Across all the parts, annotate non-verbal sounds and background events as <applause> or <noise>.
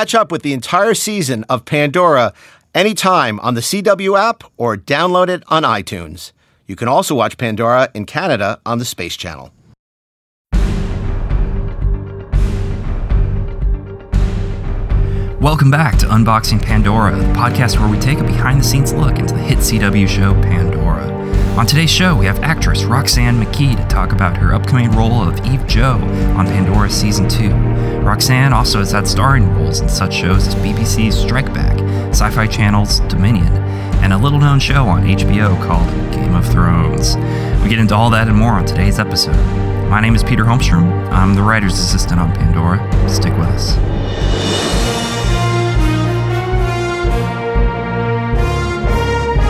catch up with the entire season of Pandora anytime on the CW app or download it on iTunes. You can also watch Pandora in Canada on the Space Channel. Welcome back to Unboxing Pandora, the podcast where we take a behind the scenes look into the hit CW show Pandora. On today's show, we have actress Roxanne McKee to talk about her upcoming role of Eve Joe on Pandora Season 2. Roxanne also has had starring roles in such shows as BBC's Strike Back, Sci Fi Channel's Dominion, and a little known show on HBO called Game of Thrones. We get into all that and more on today's episode. My name is Peter Holmstrom. I'm the writer's assistant on Pandora. Stick with us.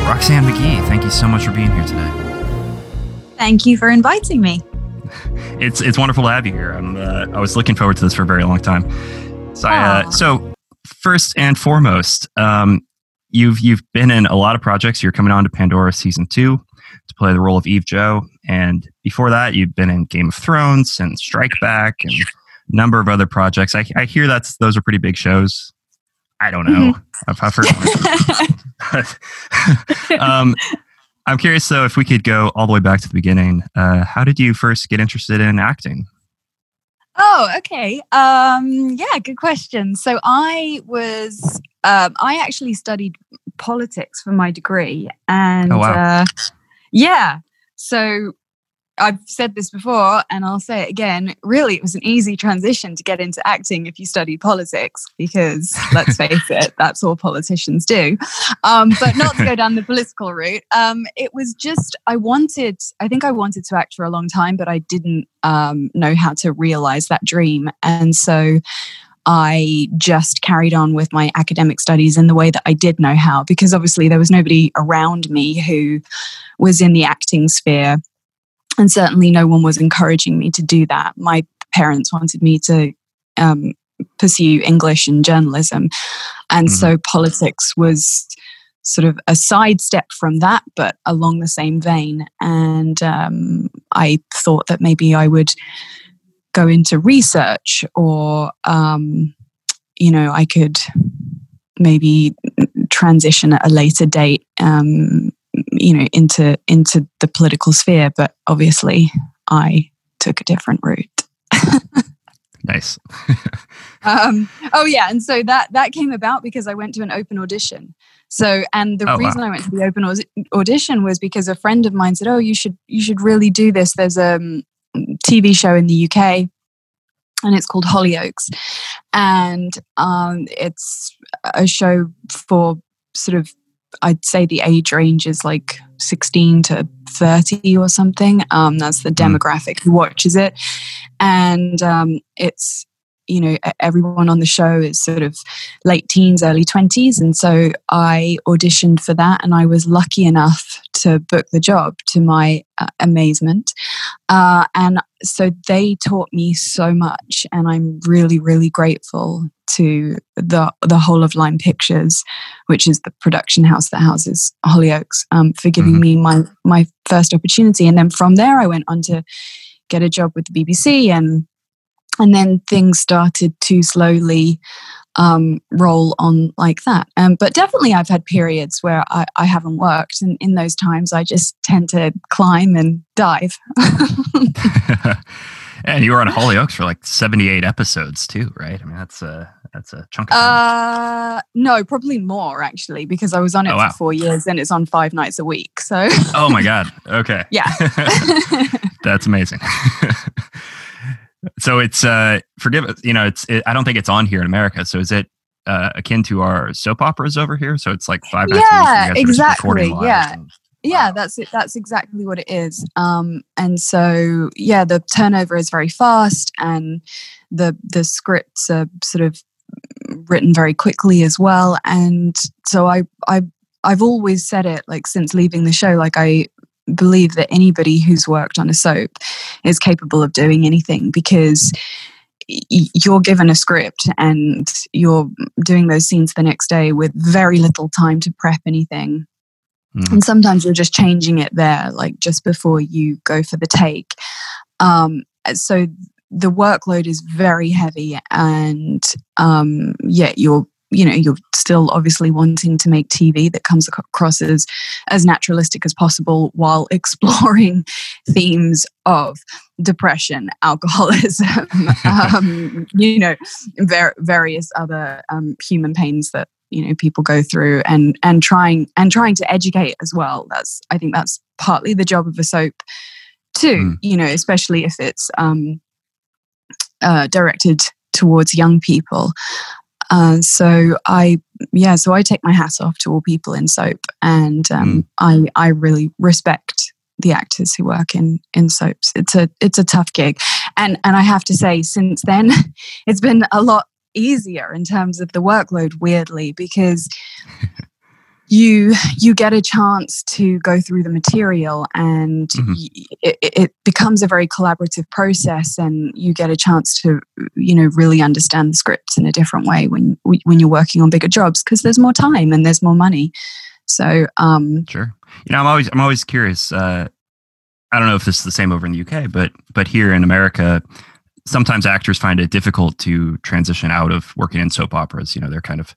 Roxanne McKee, thank you so much for being here today. Thank you for inviting me. It's it's wonderful to have you here. I'm, uh, I was looking forward to this for a very long time. So, I, uh, so first and foremost, um, you've you've been in a lot of projects. You're coming on to Pandora season two to play the role of Eve Joe, and before that, you've been in Game of Thrones and Strike Back and a number of other projects. I, I hear that's those are pretty big shows. I don't know. Mm-hmm. I've, I've, heard. <laughs> <laughs> um, I'm curious though if we could go all the way back to the beginning. Uh, how did you first get interested in acting? Oh, okay. Um, yeah, good question. So I was, um, I actually studied politics for my degree, and oh, wow. uh, yeah. So I've said this before and I'll say it again. Really, it was an easy transition to get into acting if you studied politics, because <laughs> let's face it, that's all politicians do. Um, but not to go down the political route. Um, it was just, I wanted, I think I wanted to act for a long time, but I didn't um, know how to realize that dream. And so I just carried on with my academic studies in the way that I did know how, because obviously there was nobody around me who was in the acting sphere and certainly no one was encouraging me to do that. My parents wanted me to um, pursue English and journalism. And mm-hmm. so politics was sort of a sidestep from that, but along the same vein. And um, I thought that maybe I would go into research or, um, you know, I could maybe transition at a later date um, you know into into the political sphere but obviously i took a different route. <laughs> Nice. <laughs> Um, oh yeah and so that that came about because i went to an open audition. So and the oh, reason wow. i went to the open audition was because a friend of mine said oh you should you should really do this. There's a um, tv show in the uk and it's called hollyoaks and um, it's a show for sort of I'd say the age range is like 16 to 30 or something. Um, that's the hmm. demographic who watches it. And um, it's, you know, everyone on the show is sort of late teens, early 20s. And so I auditioned for that and I was lucky enough to book the job to my uh, amazement. Uh, and so they taught me so much. And I'm really, really grateful to the the whole of Lime Pictures, which is the production house that houses Hollyoaks, um, for giving mm-hmm. me my my first opportunity. And then from there, I went on to get a job with the BBC, and and then things started to slowly um, roll on like that. Um, but definitely, I've had periods where I, I haven't worked, and in those times, I just tend to climb and dive. <laughs> and you were on Hollyoaks for like seventy-eight episodes too, right? I mean, that's a that's a chunk of time. Uh, no, probably more actually, because I was on it oh, wow. for four years and it's on five nights a week. So. oh my god! Okay. <laughs> Yeah. <laughs> that's amazing. So it's uh, forgive us. you know it's it, I don't think it's on here in America. So is it uh, akin to our soap operas over here? So it's like five nights yeah, exactly. Yeah. And, yeah that's it that's exactly what it is um, and so yeah the turnover is very fast and the the scripts are sort of written very quickly as well. And so I, I, I've always said it like since leaving the show, like I believe that anybody who's worked on a soap is capable of doing anything because you're given a script and you're doing those scenes the next day with very little time to prep anything. Mm-hmm. And sometimes you're just changing it there, like just before you go for the take. Um, so the workload is very heavy and um yeah you're you know you're still obviously wanting to make tv that comes across as as naturalistic as possible while <laughs> exploring themes of depression <laughs> alcoholism um, you know ver- various other um, human pains that you know people go through and and trying and trying to educate as well that's i think that's partly the job of a soap too mm. you know especially if it's um uh, directed towards young people uh, so I, yeah, so I take my hat off to all people in soap, and um, mm. I I really respect the actors who work in in soaps. It's a it's a tough gig, and and I have to say, since then, <laughs> it's been a lot easier in terms of the workload. Weirdly, because <laughs> you you get a chance to go through the material and mm-hmm. it, it, becomes a very collaborative process and you get a chance to you know really understand the scripts in a different way when when you're working on bigger jobs because there's more time and there's more money. So um sure. You know i'm always i'm always curious uh i don't know if this is the same over in the uk but but here in america sometimes actors find it difficult to transition out of working in soap operas. You know they're kind of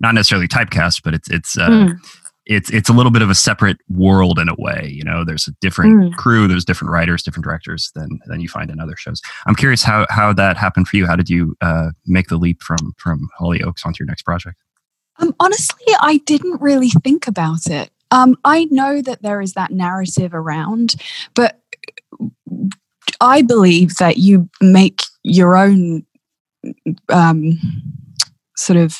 not necessarily typecast, but it's it's uh, mm. it's it's a little bit of a separate world in a way. You know, there's a different mm. crew, there's different writers, different directors than than you find in other shows. I'm curious how how that happened for you. How did you uh, make the leap from from Hollyoaks onto your next project? Um, honestly, I didn't really think about it. Um, I know that there is that narrative around, but I believe that you make your own um, sort of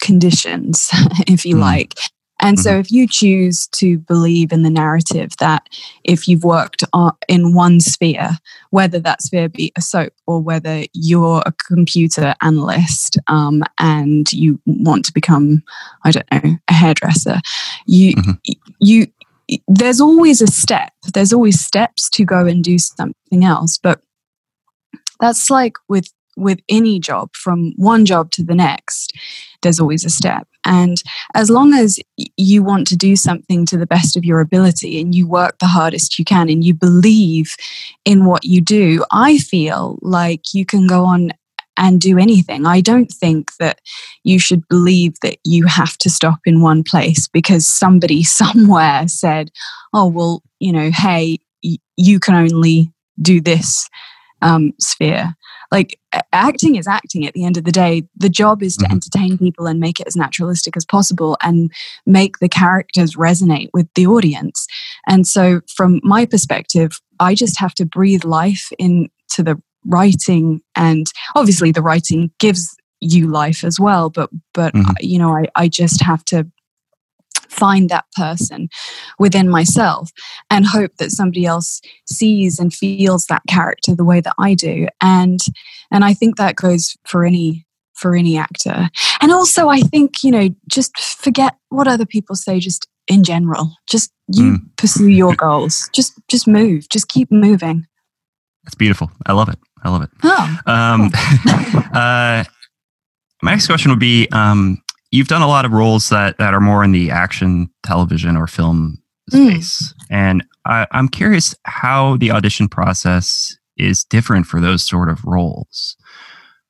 conditions, <laughs> if you mm. like. And mm-hmm. so, if you choose to believe in the narrative that if you've worked on, in one sphere, whether that sphere be a soap or whether you're a computer analyst um, and you want to become, I don't know, a hairdresser, you mm-hmm. you there's always a step. There's always steps to go and do something else, but that's like with with any job from one job to the next there's always a step. And as long as you want to do something to the best of your ability and you work the hardest you can and you believe in what you do i feel like you can go on and do anything. I don't think that you should believe that you have to stop in one place because somebody <laughs> somewhere said oh well you know hey you can only do this um, sphere like acting is acting at the end of the day the job is to mm-hmm. entertain people and make it as naturalistic as possible and make the characters resonate with the audience and so from my perspective i just have to breathe life into the writing and obviously the writing gives you life as well but but mm-hmm. you know I, I just have to find that person within myself and hope that somebody else sees and feels that character the way that I do. And and I think that goes for any for any actor. And also I think you know just forget what other people say just in general. Just you mm. pursue your goals. Just just move. Just keep moving. That's beautiful. I love it. I love it. Oh, um, <laughs> uh, my next question would be um, you've done a lot of roles that that are more in the action television or film hmm. space mm. and I, i'm curious how the audition process is different for those sort of roles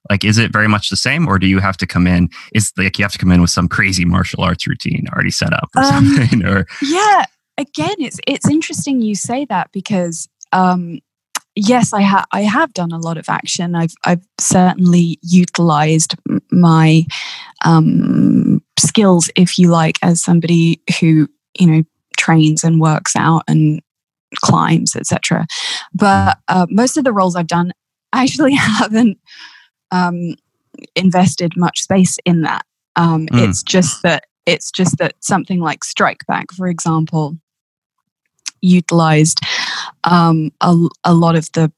like is it very much the same or do you have to come in is like you have to come in with some crazy martial arts routine already set up or um, something or yeah again it's it's interesting you say that because um yes, I have. I have done a lot of action. I've I've certainly utilized my um, skills, if you like, as somebody who you know trains and works out and climbs, etc. But uh, most of the roles I've done I actually <laughs> haven't um, invested much space in that. Um, mm. It's just that it's just that something like Strike Back, for example, utilized um, a, a lot of the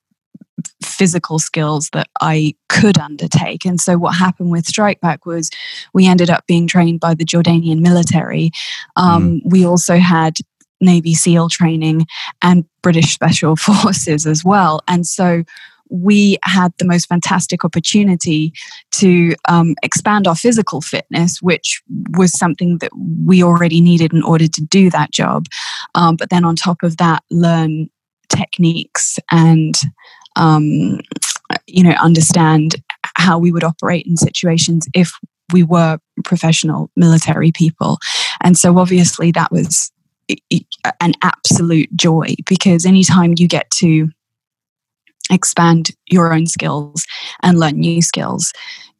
physical skills that I could undertake. And so what happened with Strike Back was we ended up being trained by the Jordanian military. Um, mm. We also had Navy SEAL training and British Special <laughs> Forces as well. And so we had the most fantastic opportunity to um, expand our physical fitness, which was something that we already needed in order to do that job. Um, but then on top of that, learn techniques and um, you know, understand how we would operate in situations if we were professional military people. And so obviously that was an absolute joy because anytime you get to expand your own skills and learn new skills,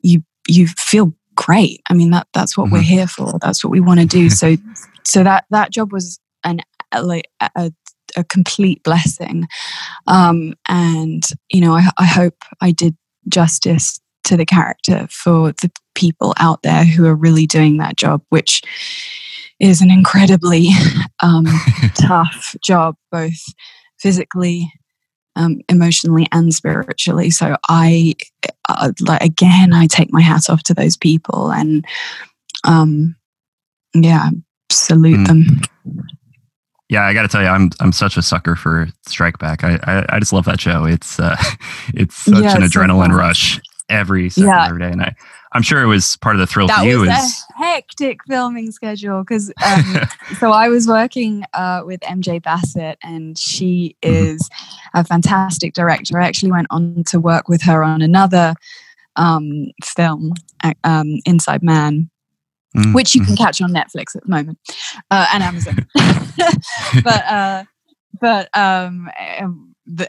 you you feel great. I mean that that's what mm-hmm. we're here for. That's what we want to do. <laughs> So so that that job was an like a, a complete blessing. Um, and you know, I, I hope I did justice to the character for the people out there who are really doing that job, which is an incredibly um, <laughs> tough job, both physically, um, emotionally, and spiritually. So I, uh, like again, I take my hat off to those people, and um, yeah, salute mm. them. Yeah, I got to tell you, I'm I'm such a sucker for Strike Back. I I, I just love that show. It's uh, <laughs> it's such yeah, an adrenaline so rush every second yeah. every day, and I I'm sure it was part of the thrill that for you. Was is a hectic filming schedule because um, <laughs> so I was working uh, with MJ Bassett, and she mm-hmm. is mm-hmm. a fantastic director. I actually went on to work with her on another um, film, um, Inside Man, mm-hmm. which you can mm-hmm. catch on Netflix at the moment uh, and Amazon. <laughs> but uh, but um,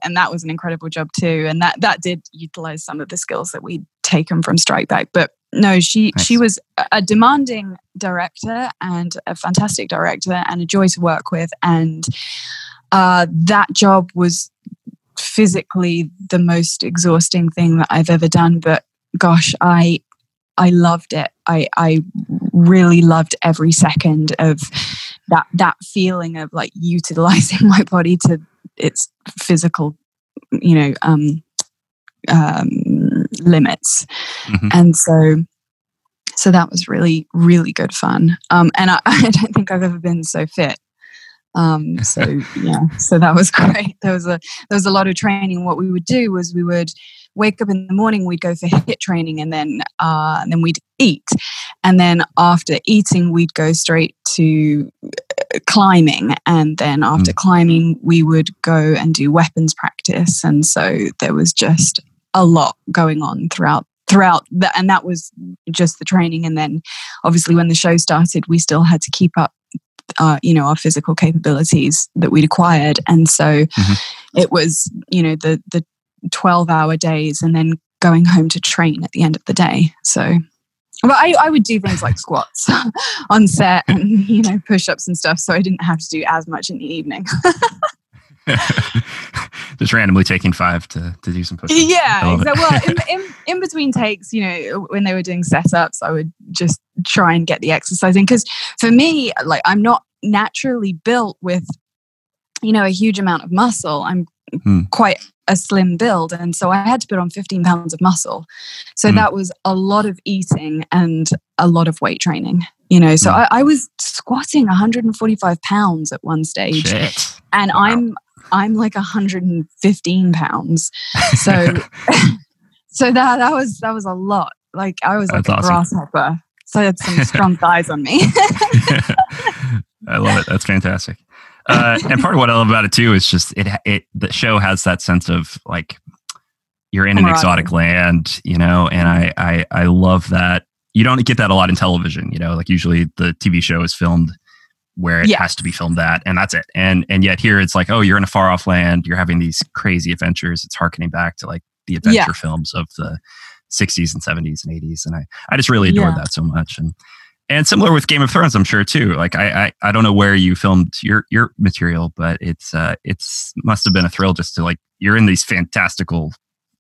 and that was an incredible job too and that that did utilize some of the skills that we'd taken from strike back but no she nice. she was a demanding director and a fantastic director and a joy to work with and uh, that job was physically the most exhausting thing that i've ever done but gosh i i loved it i i really loved every second of that that feeling of like utilizing <laughs> my body to its physical, you know, um, um, limits. Mm-hmm. And so, so that was really, really good fun. Um, and I, <laughs> I don't think I've ever been so fit. Um, so <laughs> yeah, so that was great. There was a there was a lot of training. What we would do was we would wake up in the morning, we'd go for HIIT training, and then uh, and then we'd eat, and then after eating, we'd go straight to uh, climbing, and then after mm. climbing, we would go and do weapons practice, and so there was just a lot going on throughout throughout that and that was just the training. And then obviously when the show started we still had to keep up uh, you know our physical capabilities that we'd acquired. And so mm-hmm. it was you know the the 12 hour days and then going home to train at the end of the day. So, but I, I would do things like squats <laughs> on set and, you know, push ups and stuff. So I didn't have to do as much in the evening. <laughs> just randomly taking five to, to do some push-ups. Yeah, exactly. well, in, <laughs> in, in, between takes, you know, when they were doing setups, I would just try and get the exercise in because for me, like I'm not naturally built with, you know, a huge amount of muscle. I'm hmm. quite a slim build and so i had to put on 15 pounds of muscle so mm. that was a lot of eating and a lot of weight training you know so mm. I, I, was squatting 145 pounds at one stage Shit. and wow. i'm i'm like 115 pounds <laughs> so <laughs> so that that was that was a lot like i was That's like a awesome. grasshopper so i had some <laughs> strong thighs on me i love it that's fantastic uh, and part of what I love about it too is just it. It the show has that sense of like you're in an exotic land, you know, and I, I I love that. You don't get that a lot in television, you know. Like usually the TV show is filmed where it has to be filmed at, and that's it. And and yet here it's like, oh, you're in a far off land. You're having these crazy adventures. It's harkening back to like the adventure yeah. films of the 60s and 70s and 80s, and I I just really adored yeah. that so much. And and similar with Game of Thrones, I'm sure too. Like I, I, I don't know where you filmed your your material, but it's uh, it's must have been a thrill just to like you're in these fantastical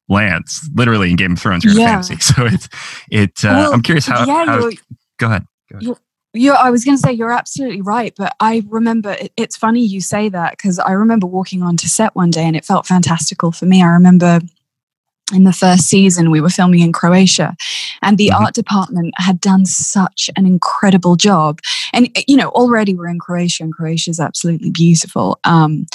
lands, literally in Game of Thrones. You're yeah. in fantasy, <laughs> so it's it. Uh, well, I'm curious how. Yeah, how go ahead. Go ahead. You're, I was going to say you're absolutely right, but I remember it, it's funny you say that because I remember walking onto set one day and it felt fantastical for me. I remember in the first season we were filming in croatia and the mm-hmm. art department had done such an incredible job and you know already we're in croatia and croatia is absolutely beautiful um,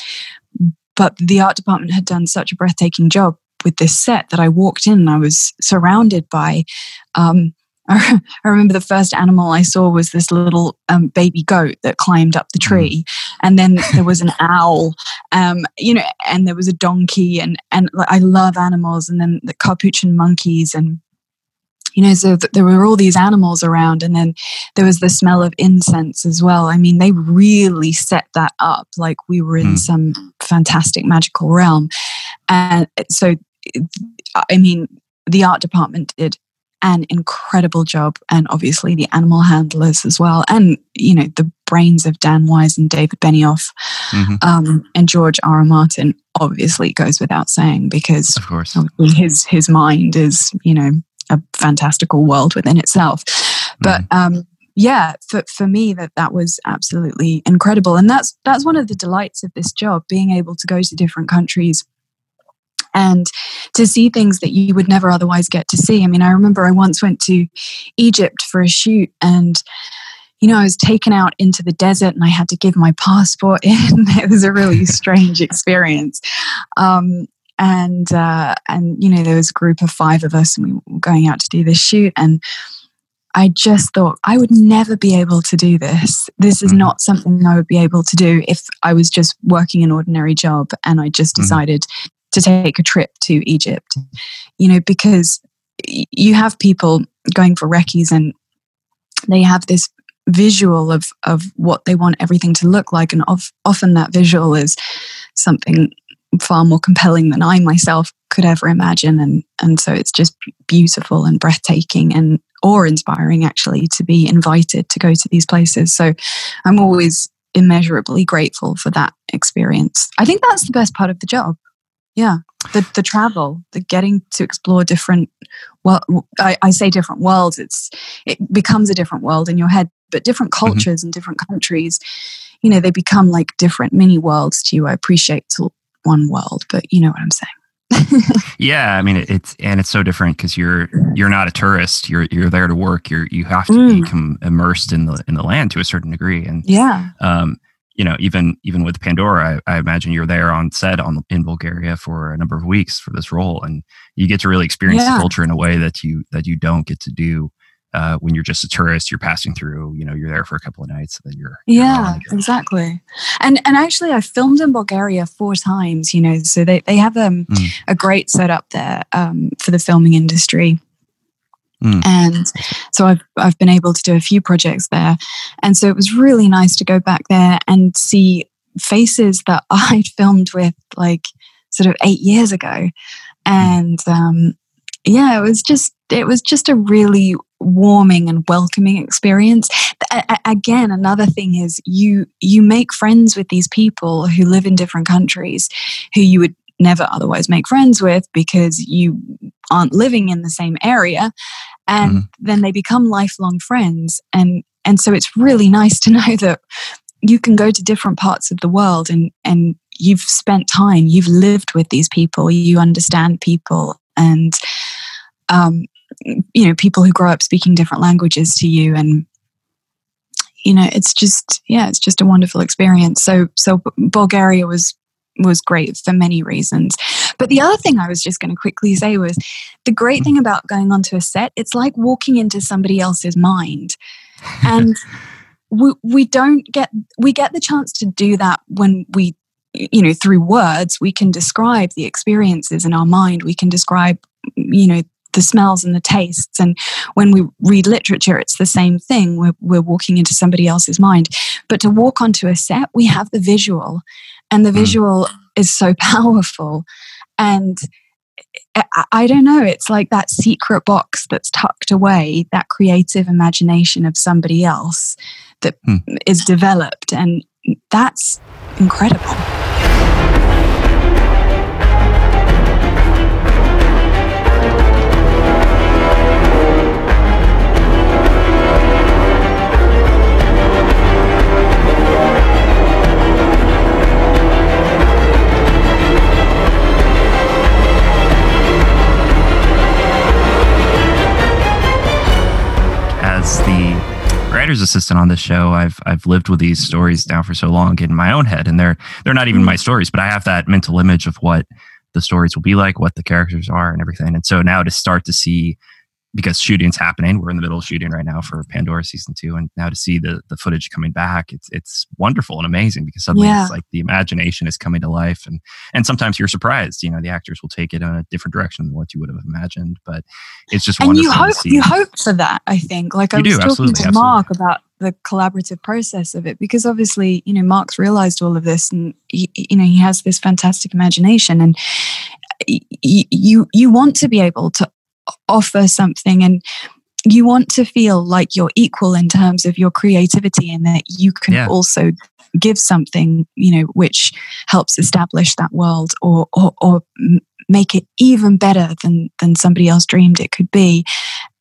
but the art department had done such a breathtaking job with this set that i walked in and i was surrounded by um, I remember the first animal I saw was this little um, baby goat that climbed up the mm. tree. and then there was an owl, um, you know, and there was a donkey, and and I love animals, and then the capuchin monkeys, and you know, so th- there were all these animals around, and then there was the smell of incense as well. I mean, they really set that up like we were in mm. some fantastic magical realm, and so I mean, the art department did an incredible job and obviously the animal handlers as well and you know the brains of dan weiss and david benioff mm-hmm. um, and george r. r martin obviously goes without saying because of course his his mind is you know a fantastical world within itself but mm-hmm. um, yeah for, for me that that was absolutely incredible and that's that's one of the delights of this job being able to go to different countries and to see things that you would never otherwise get to see. I mean, I remember I once went to Egypt for a shoot and you know, I was taken out into the desert and I had to give my passport <laughs> in. it was a really strange experience. Um, and uh, and you know, there was a group of five of us, and we were going out to do this shoot. And I just thought I would never be able to do this. This is mm-hmm. not something I would be able to do if I was just working an ordinary job and I just mm-hmm. decided to take a trip to Egypt, you know, because you have people going for recce's and they have this visual of of what they want everything to look like. And of, often that visual is something far more compelling than I myself could ever imagine. And and so it's just beautiful and breathtaking and awe inspiring actually to be invited to go to these places. So I'm always immeasurably grateful for that experience. I think that's the best part of the job yeah the the travel the getting to explore different well I, I, say different worlds it's it becomes a different world in your head but different mm-hmm. cultures mm-hmm. and different countries you know they become like different mini worlds to you i appreciate one world but you know what i'm saying <laughs> yeah i mean it's and it's so different because you're you're not a tourist you're you're there to work you're you have to mm. become immersed in the in the land to a certain degree and yeah um you know, even even with Pandora, I, I, imagine you're there on set on in Bulgaria for a number of weeks for this role, and you get to really experience yeah. the culture in a way that you that you don't get to do uh, when you're just a tourist. You're passing through, you know, you're there for a couple of nights, and then you're, you're yeah, exactly. And and actually, I filmed in Bulgaria four times. You know, so they they have um, mm. a great setup there um, for the filming industry. Mm. And so I've I've been able to do a few projects there. And so it was really nice to go back there and see faces that <laughs> I'd filmed with like sort of eight years ago. And um, yeah, it was just it was just a really warming and welcoming experience. A- again, another thing is you you make friends with these people who live in different countries who you would never otherwise make friends with because you aren't living in the same area and mm. then they become lifelong friends and and so it's really nice to <laughs> know that you can go to different parts of the world and and you've spent time you've lived with these people you understand people and um, you know people who grow up speaking different languages to you and you know it's just yeah it's just a wonderful experience so so bulgaria was was great for many reasons. But the other thing I was just going to quickly say was the great thing about going onto a set, it's like walking into somebody else's mind. <laughs> And we, we don't get we get the chance to do that when we you know through words we can describe the experiences in our mind. We can describe you know the smells and the tastes. And when we read literature it's the same thing. We're, we're walking into somebody else's mind. But to walk onto a set we have the visual. And the hmm. visual is so <laughs> powerful and I don't know, it's like that secret box that's tucked away, that creative imagination of somebody else that mm. is developed. And that's incredible. Writer's assistant on this show, I've I've lived with these stories now for so long in my own head, and they're they're not even my mm. stories, but I have that mental image of what the stories will be like, what the characters are, and everything. And so now to start to see because shooting's happening. We're in the middle of shooting right now for Pandora season two, and now to see the the footage coming back, it's it's wonderful and amazing because suddenly Yeah. it's like the imagination is coming to life, and and sometimes you're surprised. You know, the actors will take it in a different direction than what you would have imagined, but it's just and wonderful you hope to see. you hope for that i think like i You was do, talking absolutely, to mark about the collaborative process of it because obviously you know mark's realized all of this and he, you know he has this fantastic imagination and you you want to be able to offer something and you want to feel like you're equal in terms of your creativity and that you can Yeah. also give something you know which helps establish that world or or, or make it even better than than somebody else dreamed it could be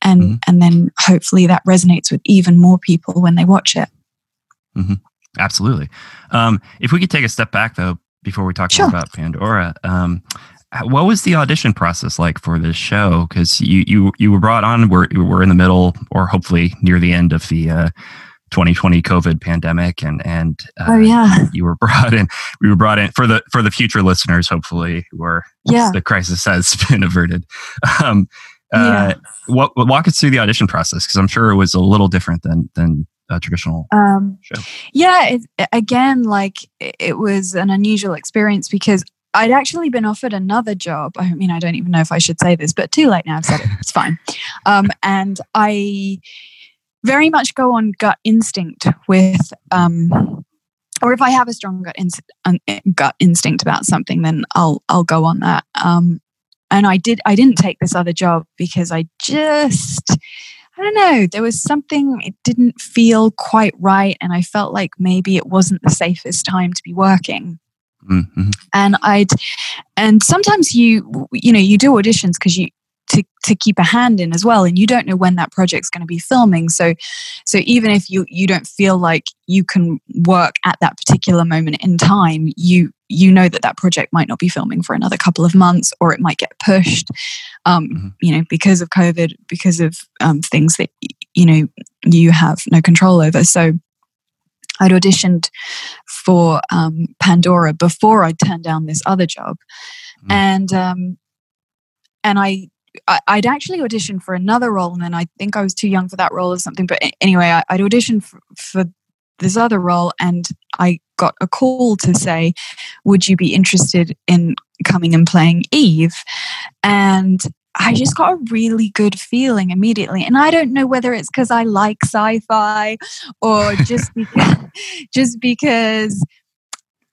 and Mhm. and then hopefully that resonates with even more people when they watch it Absolutely. Um, if we could take a step back though, before we talk Sure. more about Pandora, um, what was the audition process like for this show? Because you you you were brought on. We're we're in the middle, or hopefully near the end of the uh, 2020 COVID pandemic, and and uh, oh yeah <laughs> you were brought in. We were brought in for the for the future listeners, hopefully, where yeah the crisis has <laughs> been averted. Um, uh, what walk us through the audition process? Because I'm sure it was a little different than than a traditional um show. yeah it, again like it was an unusual experience because I'd actually been offered another job. I mean, I don't even know if I should say this, but too late now. I've said it. It's fine. Um, and I very much go on gut instinct with, um, or if I have a strong gut, un- gut instinct about something, then I'll I'll go on that. Um, and I did. I didn't take this other job because I just. I don't know. There was something, it didn't feel quite right. And I felt like maybe it wasn't the safest time to be working Mm-hmm. and I'd and sometimes you you know you do auditions because you to to keep a hand in as well and you don't know when that project's going to be filming so so even if you you don't feel like you can work at that particular moment in time you you know that that project might not be filming for another couple of months or it might get pushed um Mhm. you know because of covid because of um things that you know you have no control over so I'd auditioned for um, Pandora before I turned down this other job, Mm. and um, and I, I'd actually auditioned for another role, and then I think I was too young for that role or something. But anyway, I'd auditioned for, for this other role, and I got a call to say, "Would you be interested in coming and playing Eve?" And I just got a really good feeling immediately. And I don't know whether it's because I like sci-fi or just because, <laughs> <laughs> just because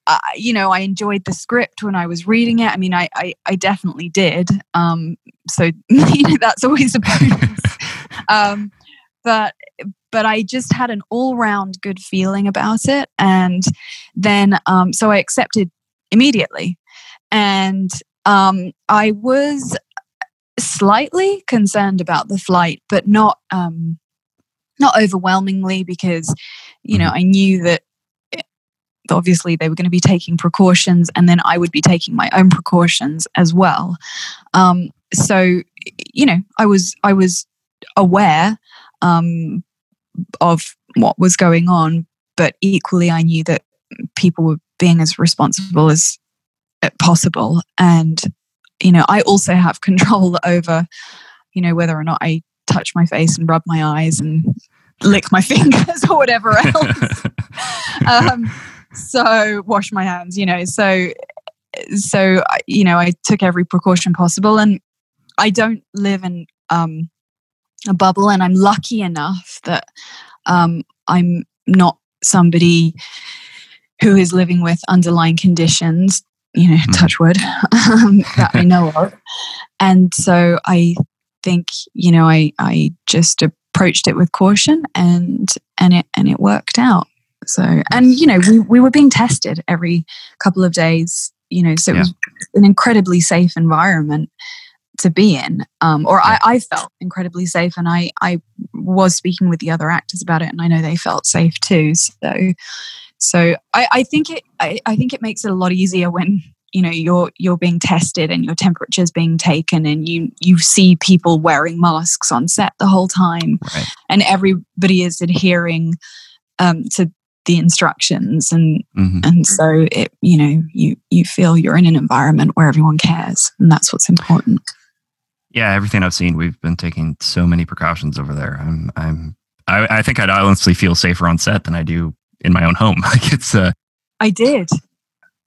uh, you know I enjoyed the script when I was reading it. I mean, I I, I definitely did. Um, so <laughs> you know that's always a bonus. um, but but I just had an all-round good feeling about it, and then um, so I accepted immediately, and um, I was slightly concerned about the flight, but not um, not overwhelmingly because you know I knew that it- obviously they were going to be taking precautions, and then I would be taking my own precautions as well. Um, so you know I was I was aware um, of what was going on, but equally I knew that people were being as responsible as uh, possible and you know i also have <laughs> control over you know whether or not i touch my face and rub my eyes and lick my <laughs> fingers or whatever else. <laughs> Um, so wash my hands you know so so you know i took every precaution possible and i don't live in um, a bubble and i'm lucky enough that um, i'm not somebody who is living with underlying conditions you know Mhm. touch wood um, that i know of. And so i think you know i i just approached it with caution and and it and it worked out. So and you know we, we were being tested every couple of days you know so it Yeah. was an incredibly safe environment to be in um, or I, I felt incredibly safe and I, I was speaking with the other actors about it and i know they felt safe too. So so i, I think it I, I think it makes it a lot easier when you know you're you're being tested and your temperature's being taken and you you see people wearing masks on set the whole time Right. and everybody is adhering um, to the instructions and Mhm. and so it you know you you feel you're in an environment where everyone cares and that's what's important Yeah, everything I've seen, we've been taking so many precautions over there. I'm, I'm, I, I think I'd honestly feel safer on set than I do in my own home. <laughs> Like it's, uh, I did.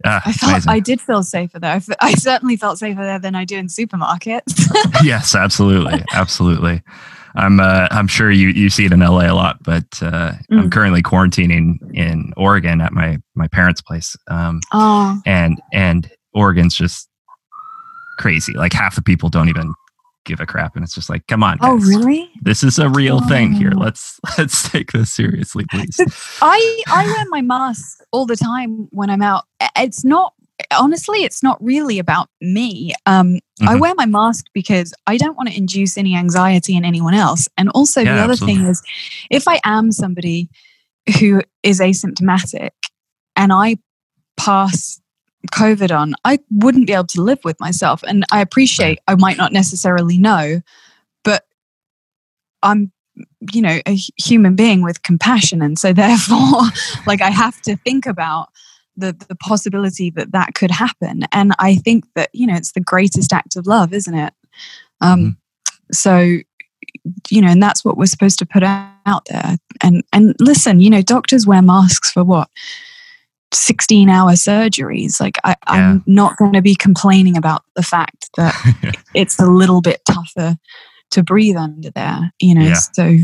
ah, I felt amazing. I did feel safer there. I f- I certainly felt safer there than I do in supermarkets. <laughs> yes, absolutely, absolutely. I'm, uh, I'm sure you, you see it in LA a lot, but uh, I'm Mm. currently quarantining in Oregon at my, my parents' place. Um, oh, and and Oregon's just crazy. Like half the people don't even give a crap, and it's just like, come on, oh, really? This is a real thing here. Oh. Let's <laughs> let's take this seriously, please. <laughs> I I wear my mask all the time when I'm out. It's not honestly, it's not really about me. Um, I Mhm. wear my mask because I don't want to induce any anxiety in anyone else. And also, Yeah, the other thing is, if I am somebody who is asymptomatic and I pass COVID on, I wouldn't be able to live with myself. And I appreciate I might not necessarily know, but I'm, you know, a human being with compassion. And so <laughs> therefore, like I have to think about the, the possibility that that could happen. And I think that, you know, it's the greatest act of love, isn't it? Um, So, you know, and that's what we're supposed to put out there. And, and listen, you know, doctors wear masks for what? 16 hour surgeries. Like, I, I'm not going to be complaining about the fact that <laughs> it's a little bit tougher to breathe under there, you know. Yeah. So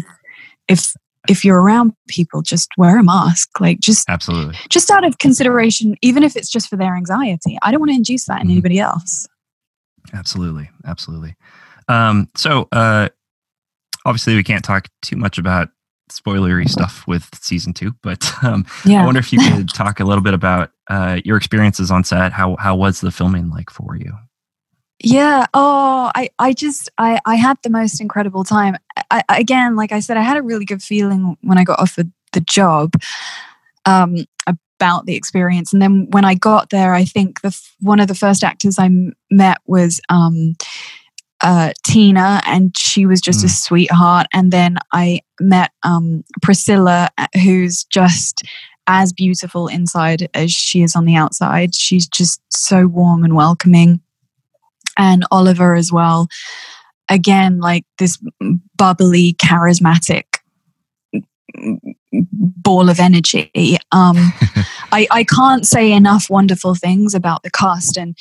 if if you're around people, just wear a mask. Like just Absolutely. just out of consideration, even if it's just for their anxiety. I don't want to induce that in Mhm. anybody else. Absolutely. Absolutely. Um, so uh obviously we can't talk too much about spoilery stuff with season two, but um I wonder if you <laughs> could talk a little bit about uh your experiences on set. How how was the filming like for you? Yeah. Oh, I, I just, I, I had the most incredible time. I, again, like I said, I had a really good feeling when I got offered the job um, about the experience. And then when I got there, I think the one of the first actors I m- met was um, uh, Tina, and she was just a Mm. sweetheart. And then I met um, Priscilla, uh, who's just as beautiful inside as she is on the outside. She's just so warm and welcoming and Oliver as well. Again, like this bubbly, charismatic ball of energy. Um, <laughs> I, I can't say enough wonderful things about the cast, and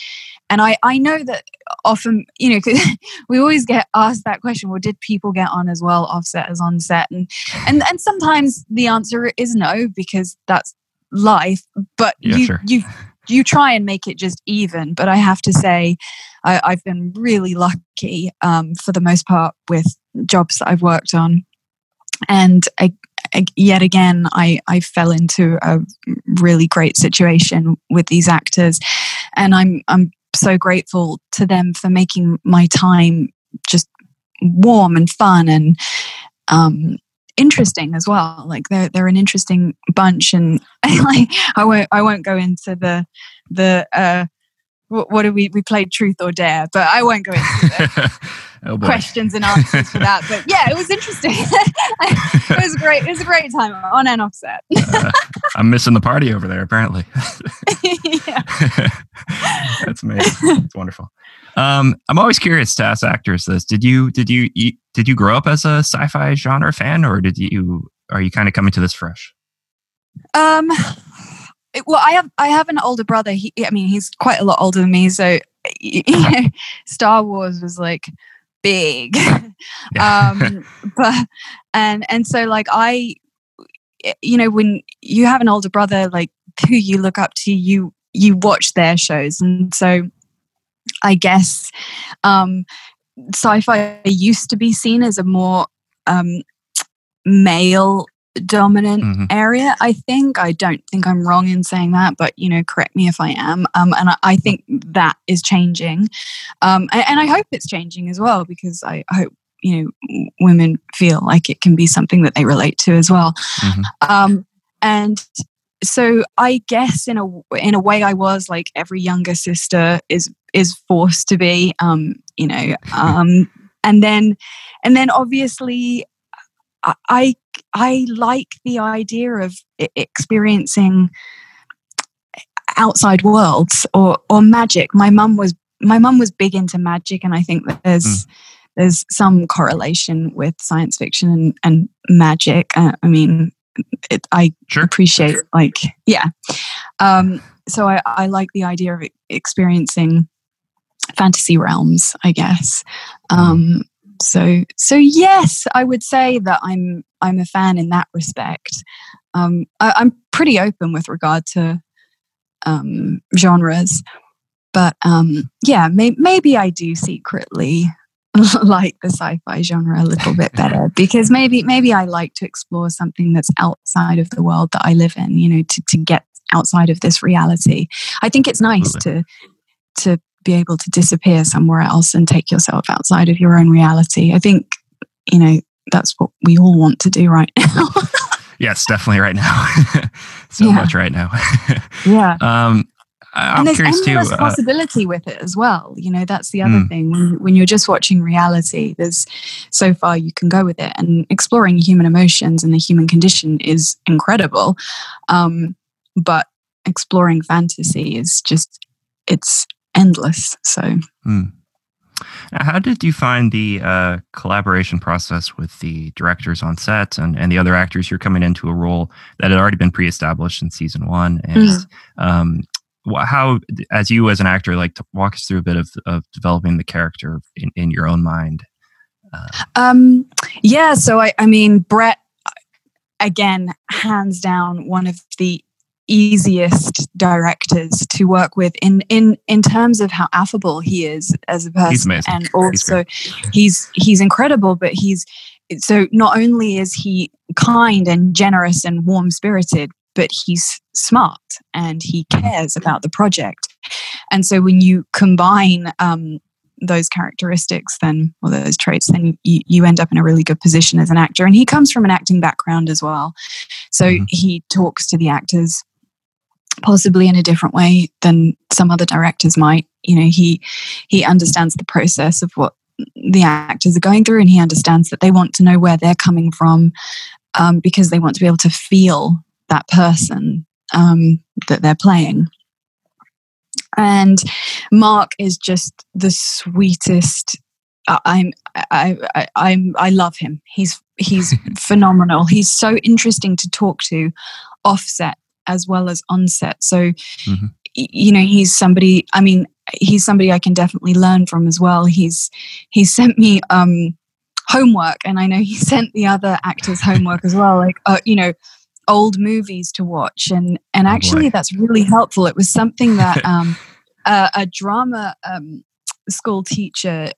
and I I know that often you know 'cause <laughs> we always get asked that question. Well, did people get on as well offset as on set? And and and sometimes the answer is no because that's life. But Yeah, you sure. you you try and make it just even. But I have to say, I, I've been really lucky um, for the most part with jobs that I've worked on, and I, I, yet again, I I fell into a really great situation with these actors, and I'm I'm so grateful to them for making my time just warm and fun and um, interesting as well. Like they're they're an interesting bunch, and <laughs> like I won't I won't go into the the uh, what, what do we we played truth or dare, but I won't go into the <laughs> oh questions and answers for that. But yeah, it was interesting. <laughs> it was great. It was a great time on and off set. Uh, I'm missing the party over there apparently. <laughs> <laughs> That's amazing. It's wonderful. Um, I'm always curious to ask actors this. Did you did you you- did you grow up as a sci-fi genre fan, or did you are you kind of coming to this fresh? Um. it- well, I have I have an older brother. He, I mean, he's quite a lot older than me. So, you know, Star Wars was like big. <laughs> Um <laughs> but and and so like i you know when you have an older brother like who you look up to you you watch their shows and so i guess um sci-fi used to be seen as a more um male dominant Mhm. area i think i don't think i'm wrong in saying that but you know correct me if i am um, and I, I think that is changing um, and, and i hope it's changing as well because i hope you know women feel like it can be something that they relate to as well Mhm. um, and so i guess in a in a way i was like every younger sister is is forced to be um you know <laughs> um and then and then obviously I- i like the idea of experiencing outside worlds or or magic my mum was my mum was big into magic and i think that there's there's some correlation with science fiction and, and magic. Uh, I mean, it, I sure. appreciate like yeah. Um, so I, I like the idea of experiencing fantasy realms, I guess. Mm-hmm. Um, so so yes, I would say that I'm I'm a fan in that respect. Um, I, am pretty open with regard to um, genres, but um, yeah, may, maybe I do secretly <laughs> like the sci-fi genre a little bit better <laughs> because maybe maybe I like to explore something that's outside of the world that I live in. You know, to to get outside of this reality. I think it's nice to to be able to disappear somewhere else and take yourself outside of your own reality. I think, you know, that's what we all want to do right now. <laughs> yes, definitely right now. <laughs> so yeah. much right now. <laughs> yeah. Um, I'm and there's curious endless too. Uh, possibility with it as well. You know, that's the other mm. thing. When, when you're just watching reality, there's so far you can go with it. And exploring human emotions and the human condition is incredible. Um, but exploring fantasy is just, it's endless. So. Mm. How did you find the uh, collaboration process with the directors on set and, and the other actors? You're coming into a role that had already been pre-established in season one, and mm. um, how, as you as an actor, like to walk us through a bit of, of developing the character in, in your own mind. Uh, um, yeah, so I, I mean, Brett, again, hands down, one of the easiest directors to work with in in in terms of how affable he is as a person and also he's, he's he's incredible but he's so not only is he kind and generous and warm spirited but he's smart and he cares about the project. And so when you combine um, those characteristics then or those traits then you, you end up in a really good position as an actor. And he comes from an acting background as well. So mm-hmm. he talks to the actors possibly in a different way than some other directors might you know he he understands the process of what the actors are going through and he understands that they want to know where they're coming from um, because they want to be able to feel that person um, that they're playing and mark is just the sweetest I'm I, I I'm I love him. He's he's <laughs> phenomenal. He's so interesting to talk to offset as well as onset. So, mm-hmm. you know, he's somebody. I mean, he's somebody I can definitely learn from as well. He's he sent me um, homework, and I know he <laughs> sent the other actors homework as well. Like, uh, you know, old movies to watch, and and oh, actually, that's really helpful. It was something that <laughs> um, uh, a drama um, school teacher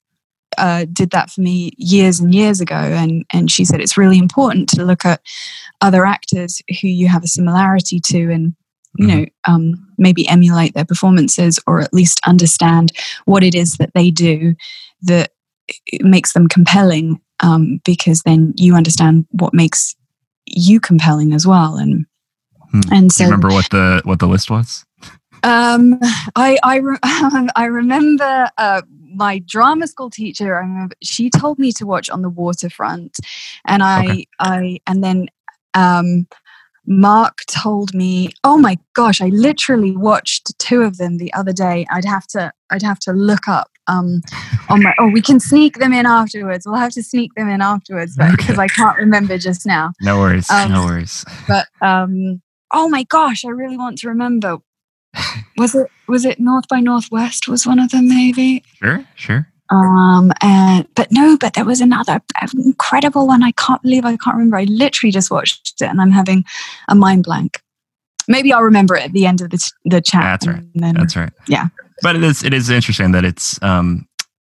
uh, did that for me years and years ago, and and she said it's really important to look at other actors who you have a similarity to, and you know mm-hmm. um, maybe emulate their performances, or at least understand what it is that they do that makes them compelling, um, because then you understand what makes you compelling as well, and hmm. and so remember what the what the list was. Um, I I, re- <laughs> I remember uh, my drama school teacher. I remember she told me to watch on the waterfront, and I okay. I and then um, Mark told me, "Oh my gosh, I literally watched two of them the other day. I'd have to I'd have to look up um, on my. Oh, we can sneak them in afterwards. We'll have to sneak them in afterwards, but, okay. because I can't remember just now. No worries. Um, no worries. But um, oh my gosh, I really want to remember was it was it North by Northwest was one of them maybe? Sure, sure. Um and but no, but there was another incredible one. I can't believe I can't remember. I literally just watched it and I'm having a mind blank. Maybe I'll remember it at the end of the the chat. That's right. Then, That's right. Yeah. But it is it is interesting that it's um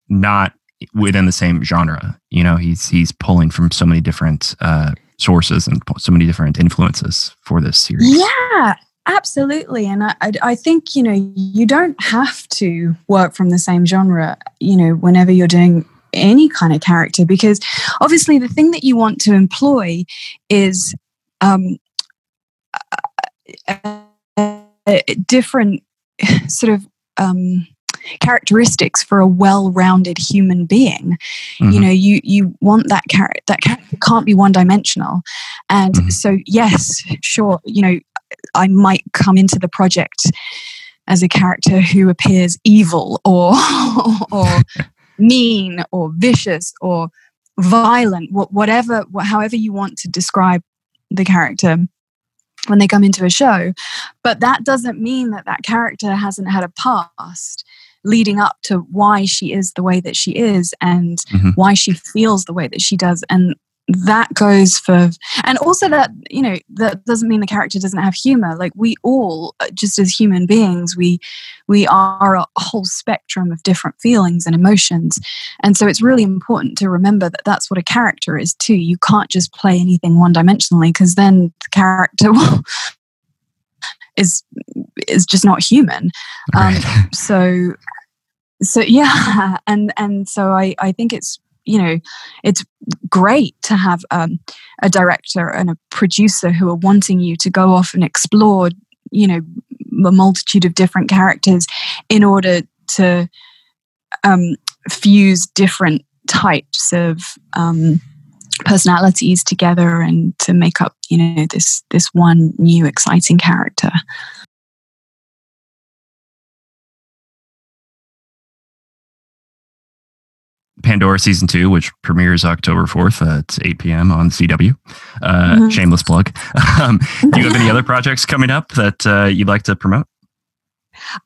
not within the same genre. You know, he's he's pulling from so many different uh sources and so many different influences for this series. Yeah, Absolutely. And I, I think, you know, you don't have to work from the same genre, you know, whenever you're doing any kind of character, because obviously the thing that you want to employ is um, a, a different sort of um, characteristics for a well-rounded human being mm-hmm. you know you you want that character that character can't be one dimensional and mm-hmm. so yes sure you know I might come into the project as a character who appears evil or <laughs> or <laughs> mean or vicious or violent, whatever, however you want to describe the character when they come into a show. But that doesn't mean that that character hasn't had a past leading up to why she is the way that she is and mm-hmm. why she feels the way that she does. And that goes for and also that you know that doesn't mean the character doesn't have humor. Like we all uh, just as human beings we we are a whole spectrum of different feelings and emotions. And so it's really important to remember that that's what a character is too. You can't just play anything one dimensionally because then the character <laughs> is is just not human. Um, right. um, <laughs> so so yeah <laughs> and and so i i think it's you know it's great to have um, a director and a producer who are wanting you to go off and explore you know a multitude of different characters in order to um, fuse different types of um, personalities together and to make up you know this this one new exciting character Pandora season two, which premieres October 4th at 8 p.m. on CW. Uh, mm-hmm. Shameless plug. <laughs> Um, do you have any <laughs> other projects coming up that uh, you'd like to promote?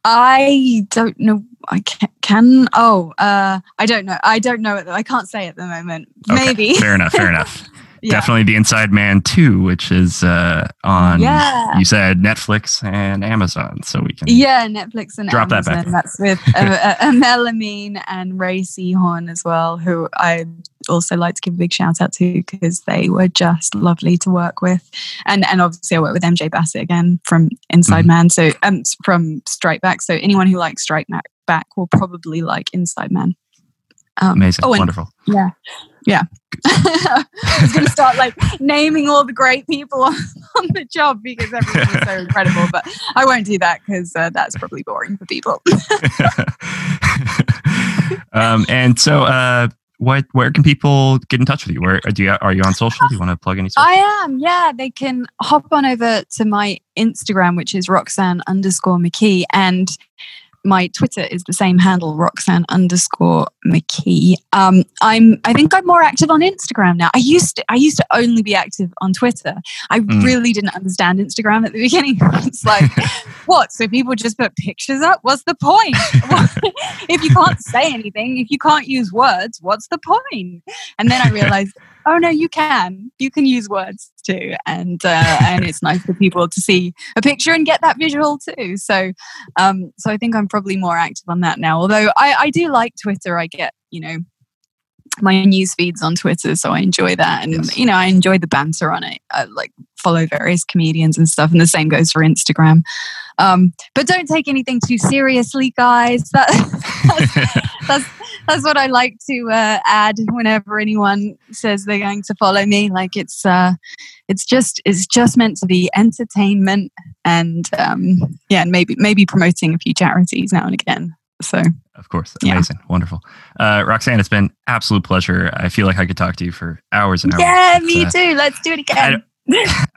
I don't know. I can. can oh, uh, I don't know. I don't know. I can't say at the moment. Okay. Maybe. Fair enough. Fair <laughs> enough. Yeah. definitely the Inside Man 2, which is uh, on, yeah. you said Netflix and Amazon. So we can yeah, Netflix and drop Amazon. that back. That's with <laughs> uh, Amel Ameen and Rhea Seehorn as well, who I also like to give a big shout out to because they were just lovely to work with. And and obviously I work with MJ Bassett again from Inside mm-hmm. Man, so um, from Strike Back. So anyone who likes Strike Back will probably like Inside Man. Um, Amazing, oh, wonderful. Yeah, yeah. <laughs> I was going to start like naming all the great people on, <laughs> on the job because everyone is so <laughs> incredible, but I won't do that because uh, that's probably boring for people. um, and so, uh, what where can people get in touch with you? Where do you are you on social? Do you want to plug any? Social? I am. Yeah, they can hop on over to my Instagram, which is Roxanne underscore McKee, and my Twitter is the same handle, Roxanne underscore McKee. Um, I'm I think I'm more active on Instagram now. I used to I used to only be active on Twitter. I mm. really didn't understand Instagram at the beginning. <laughs> it's like, <laughs> what? So people just put pictures up? What's the point? <laughs> if you can't say anything, if you can't use words, what's the point? And then I realized oh no you can you can use words too and uh, and it's nice for people to see a picture and get that visual too so um so i think i'm probably more active on that now although i i do like twitter i get you know my news feeds on Twitter, so I enjoy that, and yes. you know I enjoy the banter on it. I like follow various comedians and stuff, and the same goes for Instagram. Um, but don't take anything too seriously, guys. <laughs> That, that's, that's what I like to uh, add whenever anyone says they're going to follow me. Like it's uh, it's just it's just meant to be entertainment, and um, yeah, and maybe maybe promoting a few charities now and again. So, of course, amazing, yeah. wonderful. Uh, Roxanne, it's been absolute pleasure. I feel like I could talk to you for hours and hours. Yeah, me uh, too. Let's do it again.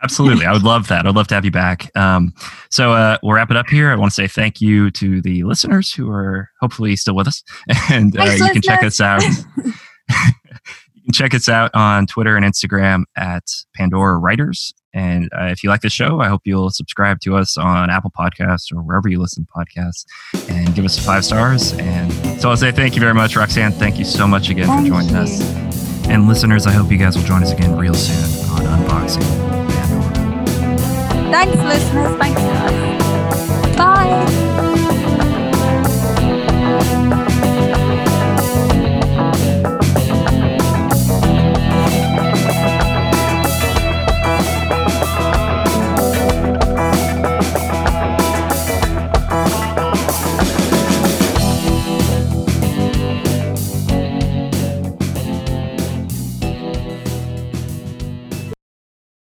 Absolutely. I would love that. I'd love to have you back. Um, so uh, we'll wrap it up here. I want to say thank you to the listeners who are hopefully still with us. <laughs> And uh, you can check us out. <laughs> <laughs> you can check us out on Twitter and Instagram at Pandora Writers. And uh, if you like the show, I hope you'll subscribe to us on Apple Podcasts or wherever you listen to podcasts and give us five stars. And so I'll say thank you very much, Roxanne. Thank you so much again thank for joining you. us. And listeners, I hope you guys will join us again real soon on Unboxing Pandora. Thanks, listeners. Thanks, guys.